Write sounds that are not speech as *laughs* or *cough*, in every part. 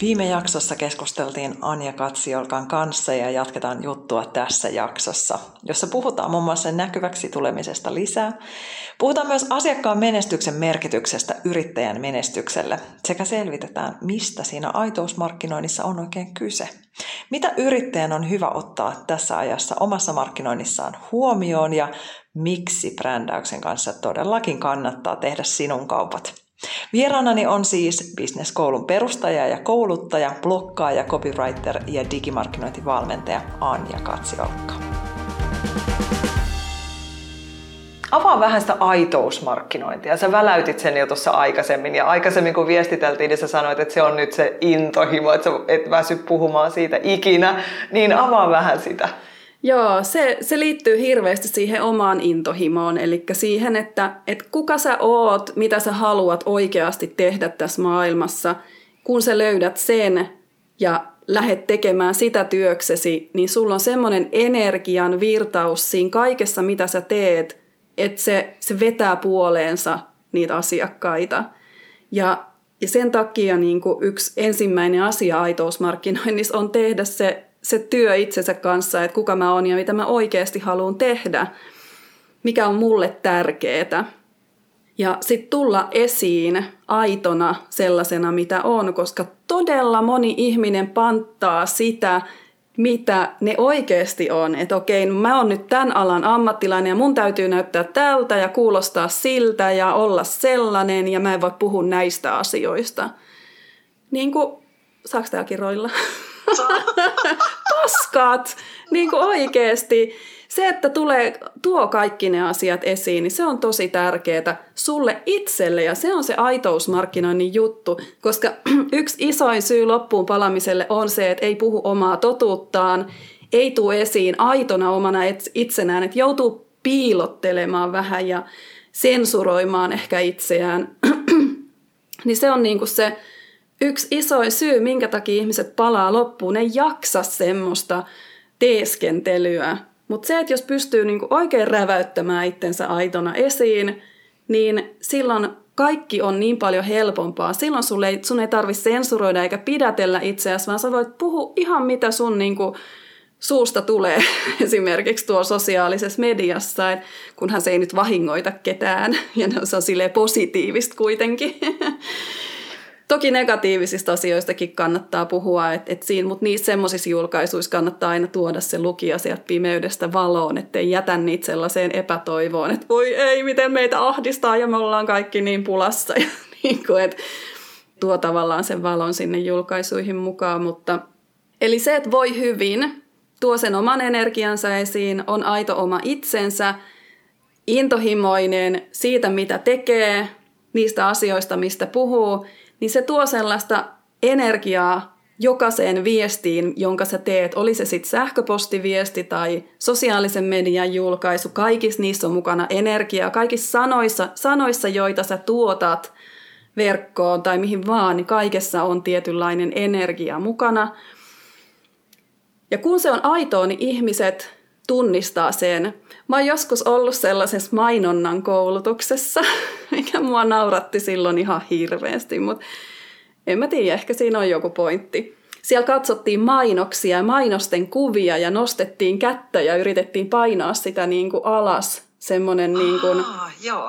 Viime jaksossa keskusteltiin Anja Katsiolkan kanssa ja jatketaan juttua tässä jaksossa, jossa puhutaan muun muassa näkyväksi tulemisesta lisää. Puhutaan myös asiakkaan menestyksen merkityksestä yrittäjän menestykselle sekä selvitetään, mistä siinä aitousmarkkinoinnissa on oikein kyse. Mitä yrittäjän on hyvä ottaa tässä ajassa omassa markkinoinnissaan huomioon ja miksi brändäyksen kanssa todellakin kannattaa tehdä sinun kaupat. Vieraanani on siis bisneskoulun perustaja ja kouluttaja, blokkaaja, copywriter ja digimarkkinointivalmentaja Anja Katsiolkka. Avaa vähän sitä aitousmarkkinointia. Sä väläytit sen jo tuossa aikaisemmin ja aikaisemmin kun viestiteltiin, niin sä sanoit, että se on nyt se intohimo, että sä et väsy puhumaan siitä ikinä, niin avaa vähän sitä. Joo, se, se liittyy hirveästi siihen omaan intohimoon, eli siihen, että, että kuka sä oot, mitä sä haluat oikeasti tehdä tässä maailmassa. Kun sä löydät sen ja lähdet tekemään sitä työksesi, niin sulla on semmoinen energian virtaus siinä kaikessa, mitä sä teet, että se, se vetää puoleensa niitä asiakkaita. Ja, ja sen takia niin kuin yksi ensimmäinen asia aitousmarkkinoinnissa on tehdä se se työ itsensä kanssa, että kuka mä oon ja mitä mä oikeasti haluan tehdä, mikä on mulle tärkeää. Ja sitten tulla esiin aitona sellaisena, mitä on, koska todella moni ihminen panttaa sitä, mitä ne oikeasti on. Että okei, no mä oon nyt tämän alan ammattilainen ja mun täytyy näyttää tältä ja kuulostaa siltä ja olla sellainen ja mä en voi puhua näistä asioista. Niin kuin, saako täälläkin roilla? *laughs* *laughs* Paskat! Niin kuin oikeasti. Se, että tulee, tuo kaikki ne asiat esiin, niin se on tosi tärkeää sulle itselle ja se on se aitousmarkkinoinnin juttu, koska *clears throat* yksi isoin syy loppuun palamiselle on se, että ei puhu omaa totuuttaan, ei tule esiin aitona omana itsenään, että joutuu piilottelemaan vähän ja sensuroimaan ehkä itseään. *clears throat* niin se on niin kuin se yksi iso syy, minkä takia ihmiset palaa loppuun, ne jaksa semmoista teeskentelyä. Mutta se, että jos pystyy niinku oikein räväyttämään itsensä aitona esiin, niin silloin kaikki on niin paljon helpompaa. Silloin sun ei, sun ei tarvitse sensuroida eikä pidätellä itseäsi, vaan sä voit puhua ihan mitä sun niinku suusta tulee *laughs* esimerkiksi tuo sosiaalisessa mediassa, kunhan se ei nyt vahingoita ketään *laughs* ja se on silleen positiivista kuitenkin. *laughs* Toki negatiivisista asioistakin kannattaa puhua, et, et siinä, mutta niissä semmoisissa julkaisuissa kannattaa aina tuoda se lukija sieltä pimeydestä valoon, ettei jätä niitä sellaiseen epätoivoon, että voi ei, miten meitä ahdistaa ja me ollaan kaikki niin pulassa. Ja *laughs* niin kuin, että tuo tavallaan sen valon sinne julkaisuihin mukaan, mutta eli se, että voi hyvin, tuo sen oman energiansa esiin, on aito oma itsensä, intohimoinen siitä, mitä tekee, niistä asioista, mistä puhuu, niin se tuo sellaista energiaa jokaiseen viestiin, jonka sä teet, oli se sitten sähköpostiviesti tai sosiaalisen median julkaisu, kaikissa niissä on mukana energiaa, kaikissa sanoissa, sanoissa, joita sä tuotat verkkoon tai mihin vaan, niin kaikessa on tietynlainen energia mukana. Ja kun se on aitoa, niin ihmiset tunnistaa sen. Mä oon joskus ollut sellaisessa mainonnan koulutuksessa, *laughs* mikä mua nauratti silloin ihan hirveästi, mutta en mä tiedä, ehkä siinä on joku pointti. Siellä katsottiin mainoksia ja mainosten kuvia ja nostettiin kättä ja yritettiin painaa sitä niin kuin alas, semmoinen niin kuin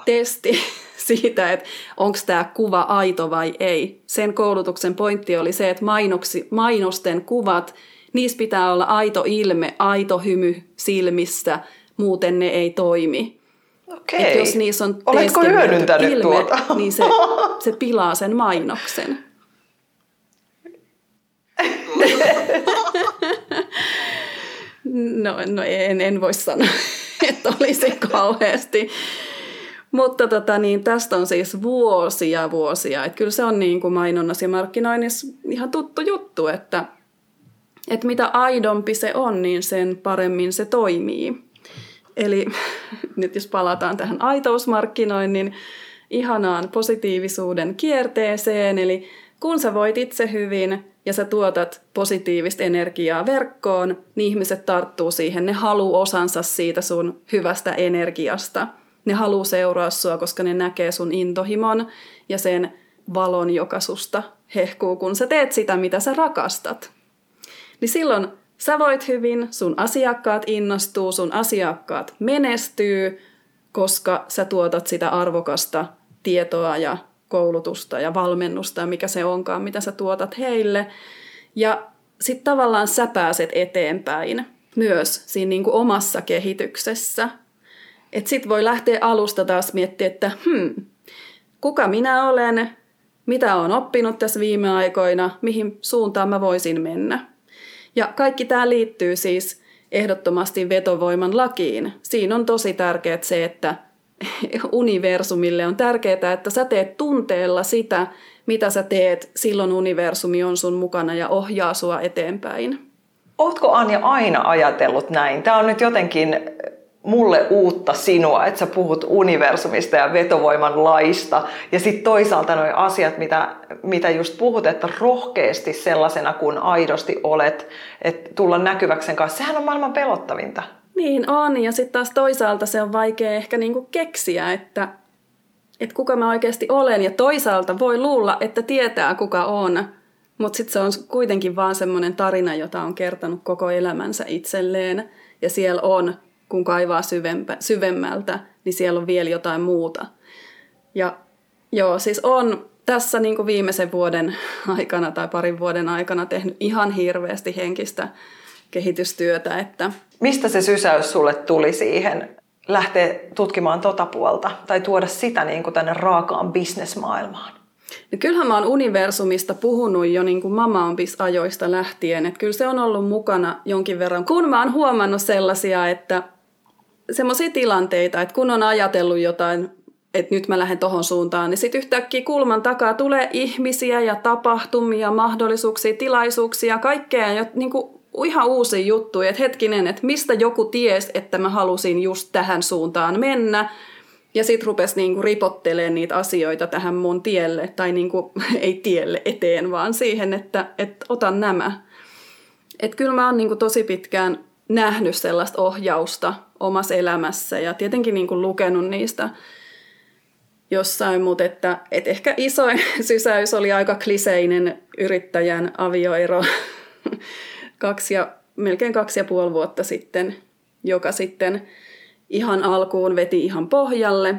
testi *laughs* siitä, että onko tämä kuva aito vai ei. Sen koulutuksen pointti oli se, että mainoksi, mainosten kuvat, niissä pitää olla aito ilme, aito hymy silmissä, muuten ne ei toimi. Okei. Et jos niissä on Oletko hyödyntänyt ilme, tuota? niin se, se pilaa sen mainoksen. no, no en, en voi sanoa, että olisi kauheasti. Mutta tota, niin, tästä on siis vuosia vuosia. Et kyllä se on niin kuin mainonnassa ja markkinoinnissa ihan tuttu juttu, että, että mitä aidompi se on, niin sen paremmin se toimii. Eli *laughs* nyt jos palataan tähän aitousmarkkinoinnin ihanaan positiivisuuden kierteeseen, eli kun sä voit itse hyvin ja sä tuotat positiivista energiaa verkkoon, niin ihmiset tarttuu siihen, ne haluu osansa siitä sun hyvästä energiasta. Ne haluu seuraa sua, koska ne näkee sun intohimon ja sen valon, joka susta hehkuu, kun sä teet sitä, mitä sä rakastat. Niin silloin sä voit hyvin, sun asiakkaat innostuu, sun asiakkaat menestyy, koska sä tuotat sitä arvokasta tietoa ja koulutusta ja valmennusta mikä se onkaan, mitä sä tuotat heille. Ja sitten tavallaan sä pääset eteenpäin myös siinä niin kuin omassa kehityksessä. Että sitten voi lähteä alusta taas miettimään, että hmm, kuka minä olen, mitä olen oppinut tässä viime aikoina, mihin suuntaan mä voisin mennä. Ja kaikki tämä liittyy siis ehdottomasti vetovoiman lakiin. Siinä on tosi tärkeää se, että *laughs* universumille on tärkeää, että sä teet tunteella sitä, mitä sä teet, silloin universumi on sun mukana ja ohjaa sua eteenpäin. Ootko Anja aina ajatellut näin? Tämä on nyt jotenkin mulle uutta sinua, että sä puhut universumista ja vetovoiman laista. Ja sitten toisaalta nuo asiat, mitä, mitä just puhut, että rohkeasti sellaisena kuin aidosti olet, että tulla näkyväksen kanssa, sehän on maailman pelottavinta. Niin on, ja sitten taas toisaalta se on vaikea ehkä niinku keksiä, että, että kuka mä oikeasti olen, ja toisaalta voi luulla, että tietää kuka on, mutta sitten se on kuitenkin vaan semmoinen tarina, jota on kertonut koko elämänsä itselleen, ja siellä on, kun kaivaa syvempä, syvemmältä, niin siellä on vielä jotain muuta. Ja joo, siis on tässä niin kuin viimeisen vuoden *laughs* aikana tai parin vuoden aikana tehnyt ihan hirveästi henkistä kehitystyötä. Että... Mistä se sysäys sulle tuli siihen lähteä tutkimaan tota puolta tai tuoda sitä niin kuin tänne raakaan bisnesmaailmaan? No kyllähän mä oon universumista puhunut jo niin kuin mama ajoista lähtien, että kyllä se on ollut mukana jonkin verran. Kun mä oon huomannut sellaisia, että semmoisia tilanteita, että kun on ajatellut jotain, että nyt mä lähden tohon suuntaan, niin sitten yhtäkkiä kulman takaa tulee ihmisiä ja tapahtumia, mahdollisuuksia, tilaisuuksia, kaikkea, jo, niin kuin ihan uusia juttuja, että hetkinen, että mistä joku ties, että mä halusin just tähän suuntaan mennä. Ja sitten rupesi niinku ripottelemaan niitä asioita tähän mun tielle, tai niinku, *laughs* ei tielle eteen, vaan siihen, että, että otan nämä. Että kyllä mä oon niinku tosi pitkään nähnyt sellaista ohjausta omassa elämässä ja tietenkin niinku lukenut niistä jossain, mutta että, että ehkä isoin *laughs* sysäys oli aika kliseinen yrittäjän avioero *laughs* kaksi ja, melkein kaksi ja puoli vuotta sitten, joka sitten ihan alkuun veti ihan pohjalle.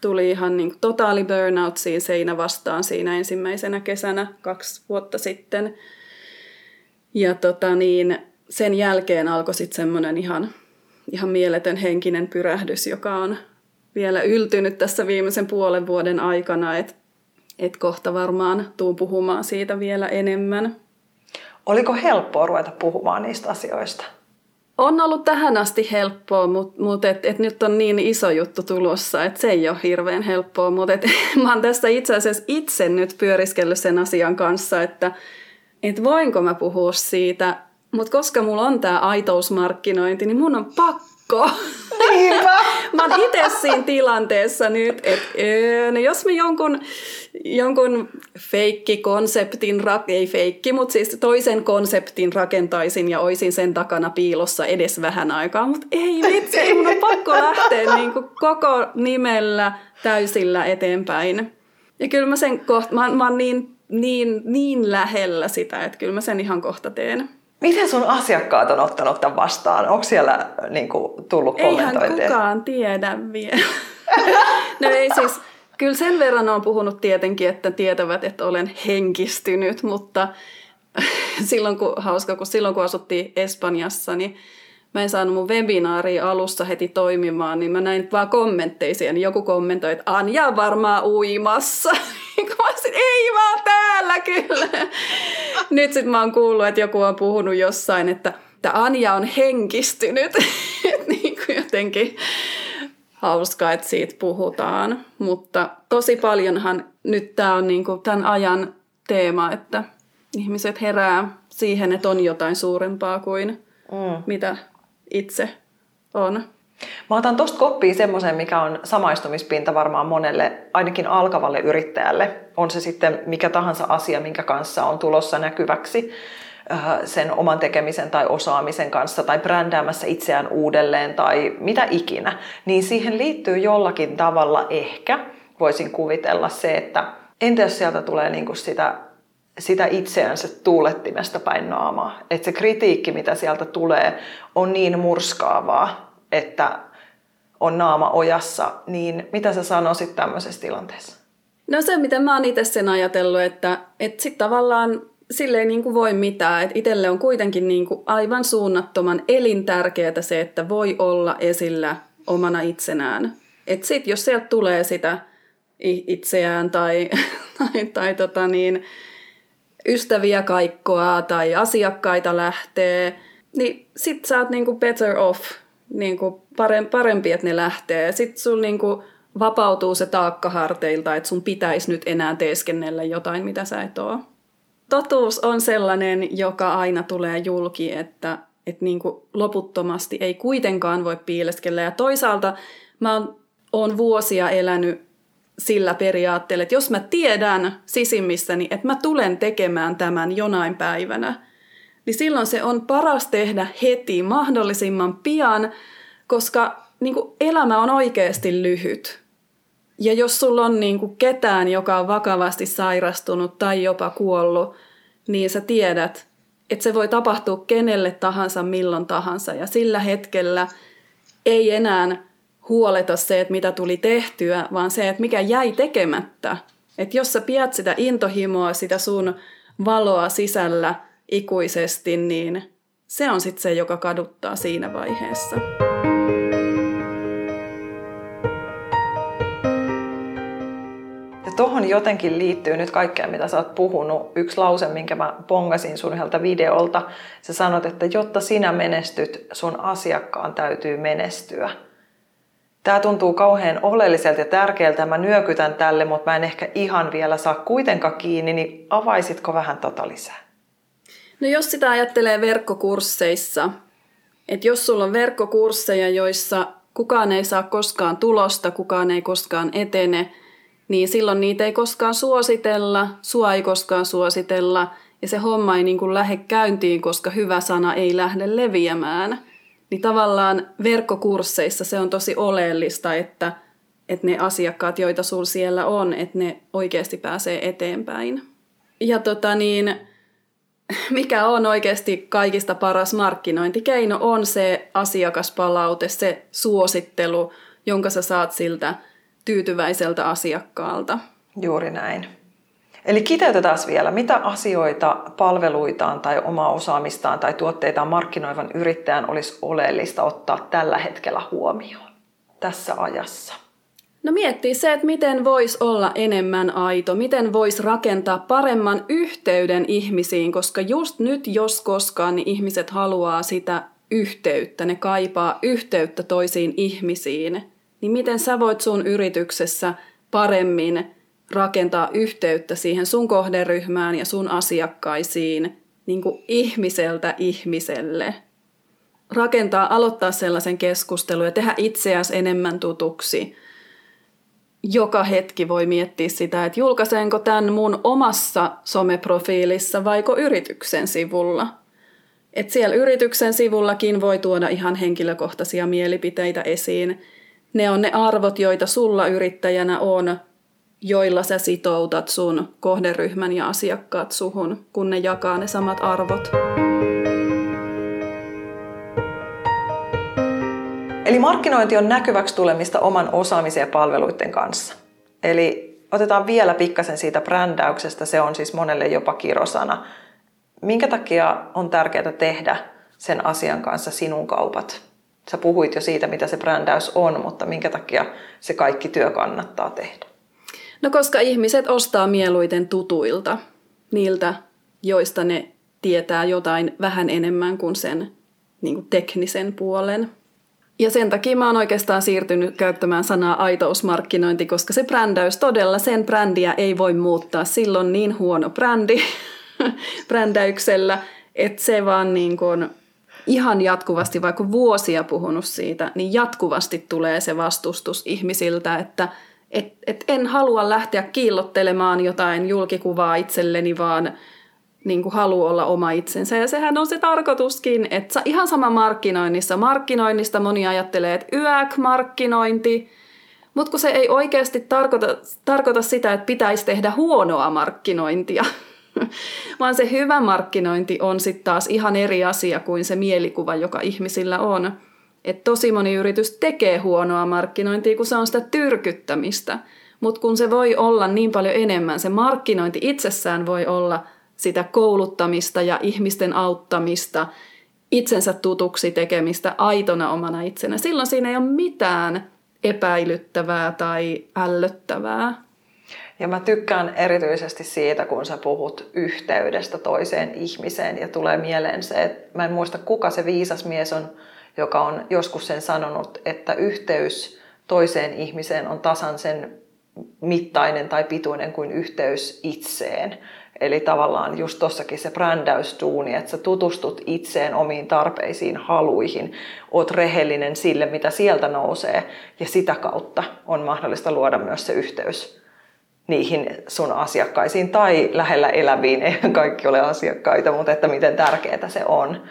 Tuli ihan niin totaali burnout siinä seinä vastaan siinä ensimmäisenä kesänä kaksi vuotta sitten. Ja tota niin, sen jälkeen alkoi sitten semmoinen ihan, ihan mieletön henkinen pyrähdys, joka on vielä yltynyt tässä viimeisen puolen vuoden aikana, että et kohta varmaan tuun puhumaan siitä vielä enemmän. Oliko helppoa ruveta puhumaan niistä asioista? On ollut tähän asti helppoa, mutta mut et, et nyt on niin iso juttu tulossa, että se ei ole hirveän helppoa. Mutta *laughs* mä oon tässä itse asiassa itse nyt pyöriskellyt sen asian kanssa, että et voinko mä puhua siitä. Mutta koska mulla on tämä aitousmarkkinointi, niin mun on pakko *laughs* Niinpä. mä oon itse siinä tilanteessa nyt, että no jos mä jonkun, jonkun feikki-konseptin, ei feikki, mutta siis toisen konseptin rakentaisin ja oisin sen takana piilossa edes vähän aikaa, mutta ei vitsi, ei mun on pakko lähteä niin koko nimellä täysillä eteenpäin. Ja kyllä mä sen kohta, mä, mä oon niin, niin, niin lähellä sitä, että kyllä mä sen ihan kohta teen. Miten sun asiakkaat on ottanut tämän vastaan? Onko siellä niin kuin, tullut kommentointeja? Eihän kukaan tiedä vielä. *laughs* no ei siis, kyllä sen verran on puhunut tietenkin, että tietävät, että olen henkistynyt, mutta *laughs* silloin kun, hauska, kun silloin kun asuttiin Espanjassa, niin mä en saanut mun webinaaria alussa heti toimimaan, niin mä näin vaan kommentteisia, niin joku kommentoi, että Anja varmaan uimassa. *laughs* mä olisin, ei vaan täällä kyllä. *laughs* Nyt sit mä oon kuullut, että joku on puhunut jossain, että, että Anja on henkistynyt. *laughs* niin kuin jotenkin hauska, että siitä puhutaan. Mutta tosi paljonhan nyt tämä on niinku tämän ajan teema, että ihmiset herää siihen, että on jotain suurempaa kuin mm. mitä itse on. Mä otan tuosta koppia semmoisen, mikä on samaistumispinta varmaan monelle, ainakin alkavalle yrittäjälle. On se sitten mikä tahansa asia, minkä kanssa on tulossa näkyväksi äh, sen oman tekemisen tai osaamisen kanssa tai brändäämässä itseään uudelleen tai mitä ikinä, niin siihen liittyy jollakin tavalla ehkä, voisin kuvitella se, että entä jos sieltä tulee niinku sitä, sitä itseänsä tuulettimesta päin naamaa. Että se kritiikki, mitä sieltä tulee, on niin murskaavaa, että on naama ojassa, niin mitä sä sanoisit tämmöisessä tilanteessa? No se, mitä mä oon itse sen ajatellut, että, että sitten tavallaan sille ei niin kuin voi mitään. Että itselle on kuitenkin niin kuin aivan suunnattoman elintärkeää se, että voi olla esillä omana itsenään. Että sitten jos sieltä tulee sitä itseään tai, *laughs* tai, tai tota niin, ystäviä kaikkoa tai asiakkaita lähtee, niin sit sä oot niinku better off niin kuin parempi, että ne lähtee. Sitten sun niin kuin vapautuu se taakka harteilta, että sun pitäisi nyt enää teeskennellä jotain, mitä sä et oo. Totuus on sellainen, joka aina tulee julki, että, että niin kuin loputtomasti ei kuitenkaan voi piileskellä. Ja toisaalta mä oon, oon vuosia elänyt sillä periaatteella, että jos mä tiedän sisimmissäni, että mä tulen tekemään tämän jonain päivänä – niin silloin se on paras tehdä heti mahdollisimman pian, koska niin kuin elämä on oikeasti lyhyt. Ja jos sulla on niin kuin ketään, joka on vakavasti sairastunut tai jopa kuollut, niin sä tiedät, että se voi tapahtua kenelle tahansa milloin tahansa. Ja sillä hetkellä ei enää huoleta se, että mitä tuli tehtyä, vaan se, että mikä jäi tekemättä. Että jos sä pidät sitä intohimoa, sitä sun valoa sisällä – ikuisesti, niin se on sitten se, joka kaduttaa siinä vaiheessa. Ja tohon jotenkin liittyy nyt kaikkea, mitä sä oot puhunut. Yksi lause, minkä mä pongasin sun yhdeltä videolta. Sä sanot, että jotta sinä menestyt, sun asiakkaan täytyy menestyä. Tämä tuntuu kauhean oleelliselta ja tärkeältä. Mä nyökytän tälle, mutta mä en ehkä ihan vielä saa kuitenkaan kiinni, niin avaisitko vähän tota lisää? No jos sitä ajattelee verkkokursseissa, että jos sulla on verkkokursseja, joissa kukaan ei saa koskaan tulosta, kukaan ei koskaan etene, niin silloin niitä ei koskaan suositella, sua ei koskaan suositella ja se homma ei niin kuin lähde käyntiin, koska hyvä sana ei lähde leviämään. Niin tavallaan verkkokursseissa se on tosi oleellista, että, että ne asiakkaat, joita sulla siellä on, että ne oikeasti pääsee eteenpäin. Ja tota niin, *laughs* mikä on oikeasti kaikista paras markkinointikeino, on se asiakaspalaute, se suosittelu, jonka sä saat siltä tyytyväiseltä asiakkaalta. Juuri näin. Eli kiteytetään vielä, mitä asioita palveluitaan tai omaa osaamistaan tai tuotteitaan markkinoivan yrittäjän olisi oleellista ottaa tällä hetkellä huomioon tässä ajassa? No miettii se, että miten voisi olla enemmän aito, miten voisi rakentaa paremman yhteyden ihmisiin, koska just nyt, jos koskaan, niin ihmiset haluaa sitä yhteyttä, ne kaipaa yhteyttä toisiin ihmisiin. Niin miten sä voit sun yrityksessä paremmin rakentaa yhteyttä siihen sun kohderyhmään ja sun asiakkaisiin niin kuin ihmiseltä ihmiselle. Rakentaa, aloittaa sellaisen keskustelun ja tehdä itseäsi enemmän tutuksi – joka hetki voi miettiä sitä, että julkaiseenko tämän mun omassa someprofiilissa vaiko yrityksen sivulla. Et siellä yrityksen sivullakin voi tuoda ihan henkilökohtaisia mielipiteitä esiin. Ne on ne arvot, joita sulla yrittäjänä on, joilla sä sitoutat sun kohderyhmän ja asiakkaat suhun, kun ne jakaa ne samat arvot. Eli markkinointi on näkyväksi tulemista oman osaamisen ja palveluiden kanssa. Eli otetaan vielä pikkasen siitä brändäyksestä, se on siis monelle jopa kirosana. Minkä takia on tärkeää tehdä sen asian kanssa sinun kaupat? Sä puhuit jo siitä, mitä se brändäys on, mutta minkä takia se kaikki työ kannattaa tehdä? No koska ihmiset ostaa mieluiten tutuilta, niiltä, joista ne tietää jotain vähän enemmän kuin sen niin kuin teknisen puolen. Ja sen takia mä oon oikeastaan siirtynyt käyttämään sanaa aitousmarkkinointi, koska se brändäys todella, sen brändiä ei voi muuttaa. Silloin niin huono brändi *laughs* brändäyksellä, että se vaan niin kuin ihan jatkuvasti, vaikka vuosia puhunut siitä, niin jatkuvasti tulee se vastustus ihmisiltä, että et, et en halua lähteä kiillottelemaan jotain julkikuvaa itselleni, vaan niin kuin haluaa olla oma itsensä. Ja sehän on se tarkoituskin, että ihan sama markkinoinnissa. Markkinoinnista moni ajattelee, että YÄK-markkinointi, mutta kun se ei oikeasti tarkoita, tarkoita sitä, että pitäisi tehdä huonoa markkinointia, *laughs* vaan se hyvä markkinointi on sitten taas ihan eri asia kuin se mielikuva, joka ihmisillä on. Et tosi moni yritys tekee huonoa markkinointia, kun se on sitä tyrkyttämistä. Mutta kun se voi olla niin paljon enemmän, se markkinointi itsessään voi olla sitä kouluttamista ja ihmisten auttamista, itsensä tutuksi tekemistä aitona omana itsenä. Silloin siinä ei ole mitään epäilyttävää tai ällöttävää. Ja mä tykkään erityisesti siitä, kun sä puhut yhteydestä toiseen ihmiseen ja tulee mieleen se, että mä en muista kuka se viisas mies on, joka on joskus sen sanonut, että yhteys toiseen ihmiseen on tasan sen mittainen tai pituinen kuin yhteys itseen. Eli tavallaan just tossakin se brändäystuuni, että sä tutustut itseen, omiin tarpeisiin, haluihin, oot rehellinen sille, mitä sieltä nousee, ja sitä kautta on mahdollista luoda myös se yhteys niihin sun asiakkaisiin tai lähellä eläviin, ei kaikki ole asiakkaita, mutta että miten tärkeää se on.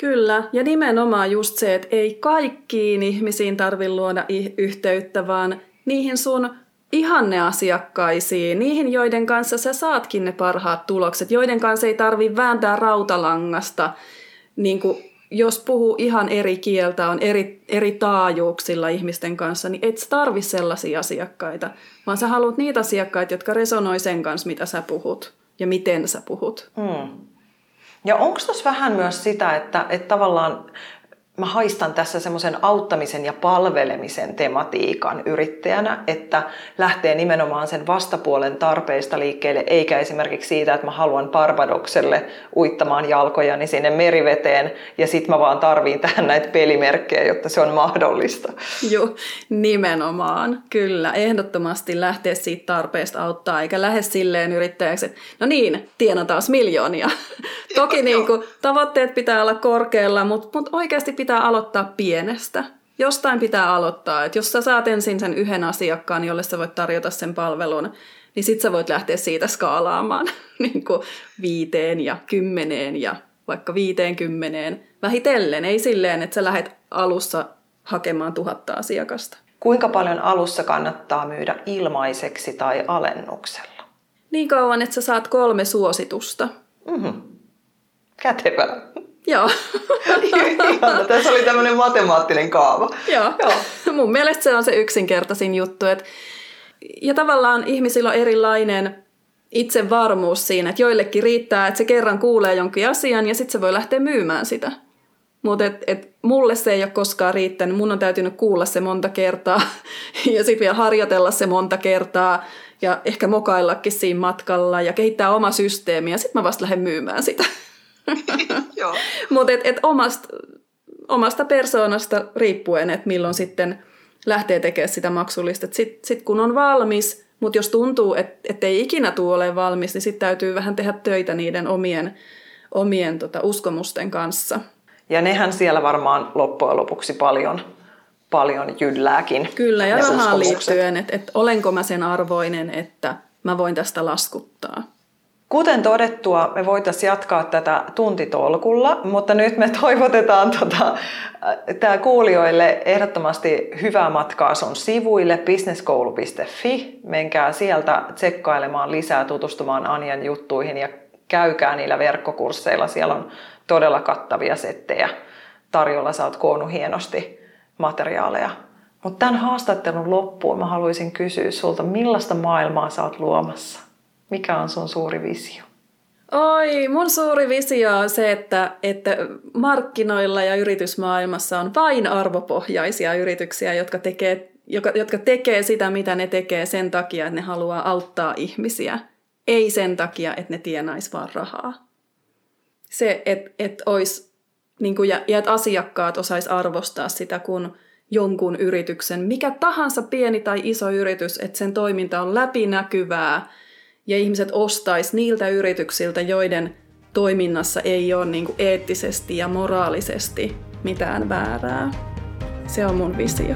Kyllä, ja nimenomaan just se, että ei kaikkiin ihmisiin tarvi luoda yhteyttä, vaan niihin sun ihanneasiakkaisiin, niihin, joiden kanssa sä saatkin ne parhaat tulokset, joiden kanssa ei tarvi vääntää rautalangasta, niin kuin jos puhuu ihan eri kieltä, on eri, eri taajuuksilla ihmisten kanssa, niin et tarvi sellaisia asiakkaita, vaan sä haluat niitä asiakkaita, jotka resonoi sen kanssa, mitä sä puhut ja miten sä puhut. Mm. Ja onko tuossa vähän myös sitä, että, että tavallaan mä haistan tässä semmoisen auttamisen ja palvelemisen tematiikan yrittäjänä, että lähtee nimenomaan sen vastapuolen tarpeista liikkeelle, eikä esimerkiksi siitä, että mä haluan Barbadokselle uittamaan jalkojani sinne meriveteen ja sit mä vaan tarviin tähän näitä pelimerkkejä, jotta se on mahdollista. Joo, nimenomaan. Kyllä, ehdottomasti lähteä siitä tarpeesta auttaa, eikä lähde silleen yrittäjäksi, että no niin, tienataan miljoonia. *laughs* Toki niin kuin, tavoitteet pitää olla korkealla, mutta, mutta oikeasti pitää pitää aloittaa pienestä. Jostain pitää aloittaa. että jos sä saat ensin sen yhden asiakkaan, jolle sä voit tarjota sen palvelun, niin sit sä voit lähteä siitä skaalaamaan *laughs* niin kuin viiteen ja kymmeneen ja vaikka viiteen kymmeneen vähitellen. Ei silleen, että sä lähdet alussa hakemaan tuhatta asiakasta. Kuinka paljon alussa kannattaa myydä ilmaiseksi tai alennuksella? Niin kauan, että sä saat kolme suositusta. Mm-hmm. Kätevää. Joo. *laughs* Ihana. Tässä oli tämmöinen matemaattinen kaava. Joo. Joo. *laughs* Mun mielestä se on se yksinkertaisin juttu. Että... Ja tavallaan ihmisillä on erilainen itsevarmuus siinä, että joillekin riittää, että se kerran kuulee jonkin asian ja sitten se voi lähteä myymään sitä. Mutta et, et mulle se ei ole koskaan riittänyt. Mun on täytynyt kuulla se monta kertaa *laughs* ja sitten vielä harjoitella se monta kertaa ja ehkä mokaillakin siinä matkalla ja kehittää oma systeemi ja sitten mä vasta lähden myymään sitä. *laughs* Mutta et, et omasta, omasta persoonasta riippuen, että milloin sitten lähtee tekemään sitä maksullista. Sitten sit kun on valmis, mutta jos tuntuu, että ei ikinä tule ole valmis, niin sitten täytyy vähän tehdä töitä niiden omien, omien tota, uskomusten kanssa. Ja nehän siellä varmaan loppujen lopuksi paljon, paljon jyllääkin. Kyllä, ja rahaan liittyen, että et olenko mä sen arvoinen, että mä voin tästä laskuttaa. Kuten todettua, me voitaisiin jatkaa tätä tuntitolkulla, mutta nyt me toivotetaan tota, äh, tämä kuulijoille ehdottomasti hyvää matkaa sun sivuille businesskoulu.fi. Menkää sieltä tsekkailemaan lisää, tutustumaan Anjan juttuihin ja käykää niillä verkkokursseilla. Siellä on todella kattavia settejä tarjolla. Sä oot koonnut hienosti materiaaleja. Mutta tämän haastattelun loppuun mä haluaisin kysyä sulta, millaista maailmaa sä oot luomassa? Mikä on sun suuri visio? Oi, mun suuri visio on se, että, että markkinoilla ja yritysmaailmassa on vain arvopohjaisia yrityksiä, jotka tekee, jotka, jotka tekee sitä, mitä ne tekee sen takia, että ne haluaa auttaa ihmisiä. Ei sen takia, että ne tienais vaan rahaa. Se, että, että olisi niin kuin, ja, ja että asiakkaat osais arvostaa sitä, kun jonkun yrityksen, mikä tahansa pieni tai iso yritys, että sen toiminta on läpinäkyvää ja ihmiset ostais niiltä yrityksiltä, joiden toiminnassa ei ole niin kuin eettisesti ja moraalisesti mitään väärää. Se on mun visio.